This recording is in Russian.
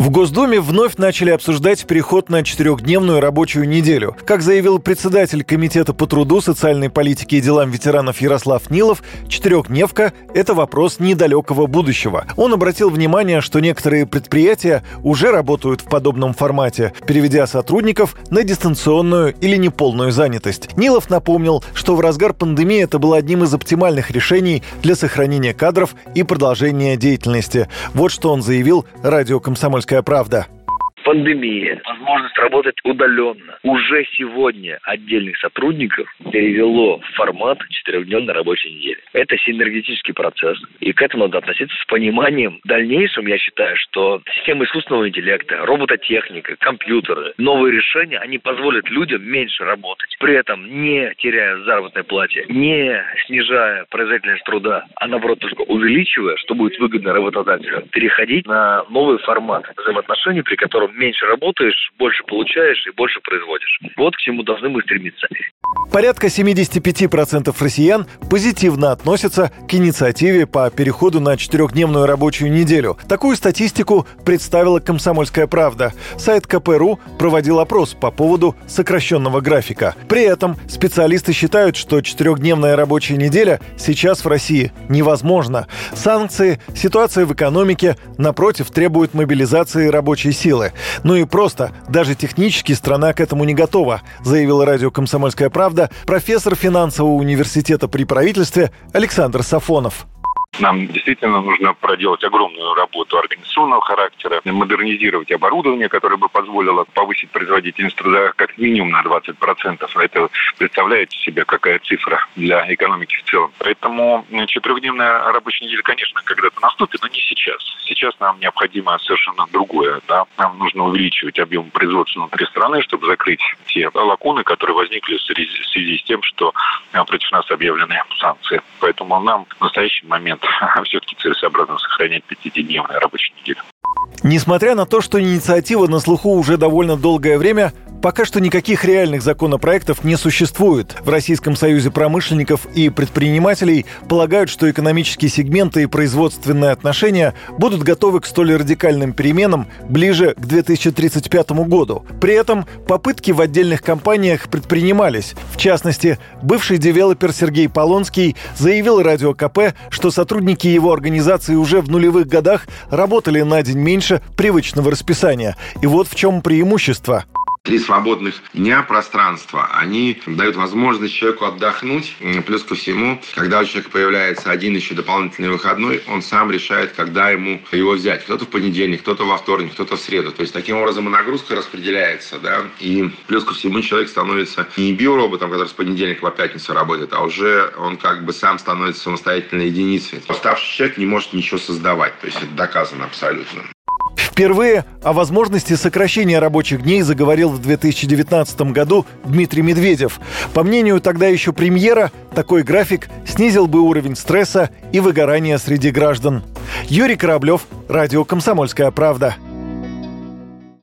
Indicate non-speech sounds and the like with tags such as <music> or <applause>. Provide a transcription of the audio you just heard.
В Госдуме вновь начали обсуждать переход на четырехдневную рабочую неделю. Как заявил председатель Комитета по труду, социальной политике и делам ветеранов Ярослав Нилов, четырехдневка – это вопрос недалекого будущего. Он обратил внимание, что некоторые предприятия уже работают в подобном формате, переведя сотрудников на дистанционную или неполную занятость. Нилов напомнил, что в разгар пандемии это было одним из оптимальных решений для сохранения кадров и продолжения деятельности. Вот что он заявил радио «Комсомольская «Комсомольская правда» пандемия, возможность работать удаленно. Уже сегодня отдельных сотрудников перевело в формат четырехдневной рабочей недели. Это синергетический процесс, и к этому надо относиться с пониманием. В дальнейшем я считаю, что система искусственного интеллекта, робототехника, компьютеры, новые решения, они позволят людям меньше работать, при этом не теряя заработной плате, не снижая производительность труда, а наоборот только увеличивая, что будет выгодно работодателю, переходить на новый формат взаимоотношений, при котором меньше работаешь, больше получаешь и больше производишь. Вот к чему должны мы стремиться. Порядка 75% россиян позитивно относятся к инициативе по переходу на четырехдневную рабочую неделю. Такую статистику представила «Комсомольская правда». Сайт КПРУ проводил опрос по поводу сокращенного графика. При этом специалисты считают, что четырехдневная рабочая неделя сейчас в России невозможна. Санкции, ситуация в экономике, напротив, требуют мобилизации рабочей силы. Ну и просто, даже технически страна к этому не готова, заявила радио «Комсомольская правда» профессор финансового университета при правительстве Александр Сафонов. Нам действительно нужно проделать огромную работу организационного характера, модернизировать оборудование, которое бы позволило повысить производительность труда как минимум на 20%. А это представляете себе, какая цифра для экономики в целом. Поэтому четырехдневная рабочая неделя, конечно, когда-то наступит, но не сейчас. Сейчас нам необходимо совершенно другое. Да? Нам нужно увеличивать объем производства внутри страны, чтобы закрыть те лакуны, которые возникли в связи с тем, что против нас объявлены санкции. Поэтому нам в настоящий момент <laughs> все-таки целесообразно сохранять пятидневную рабочую неделю. Несмотря на то, что инициатива на слуху уже довольно долгое время, Пока что никаких реальных законопроектов не существует. В Российском союзе промышленников и предпринимателей полагают, что экономические сегменты и производственные отношения будут готовы к столь радикальным переменам ближе к 2035 году. При этом попытки в отдельных компаниях предпринимались. В частности, бывший девелопер Сергей Полонский заявил Радио КП, что сотрудники его организации уже в нулевых годах работали на день меньше привычного расписания. И вот в чем преимущество. Три свободных дня пространства, они дают возможность человеку отдохнуть. Плюс ко всему, когда у человека появляется один еще дополнительный выходной, он сам решает, когда ему его взять. Кто-то в понедельник, кто-то во вторник, кто-то в среду. То есть, таким образом и нагрузка распределяется. Да? И плюс ко всему, человек становится не биороботом, который с понедельника по пятницу работает, а уже он как бы сам становится самостоятельной единицей. Уставший человек не может ничего создавать. То есть, это доказано абсолютно. Впервые о возможности сокращения рабочих дней заговорил в 2019 году Дмитрий Медведев. По мнению тогда еще премьера, такой график снизил бы уровень стресса и выгорания среди граждан. Юрий Кораблев, Радио «Комсомольская правда».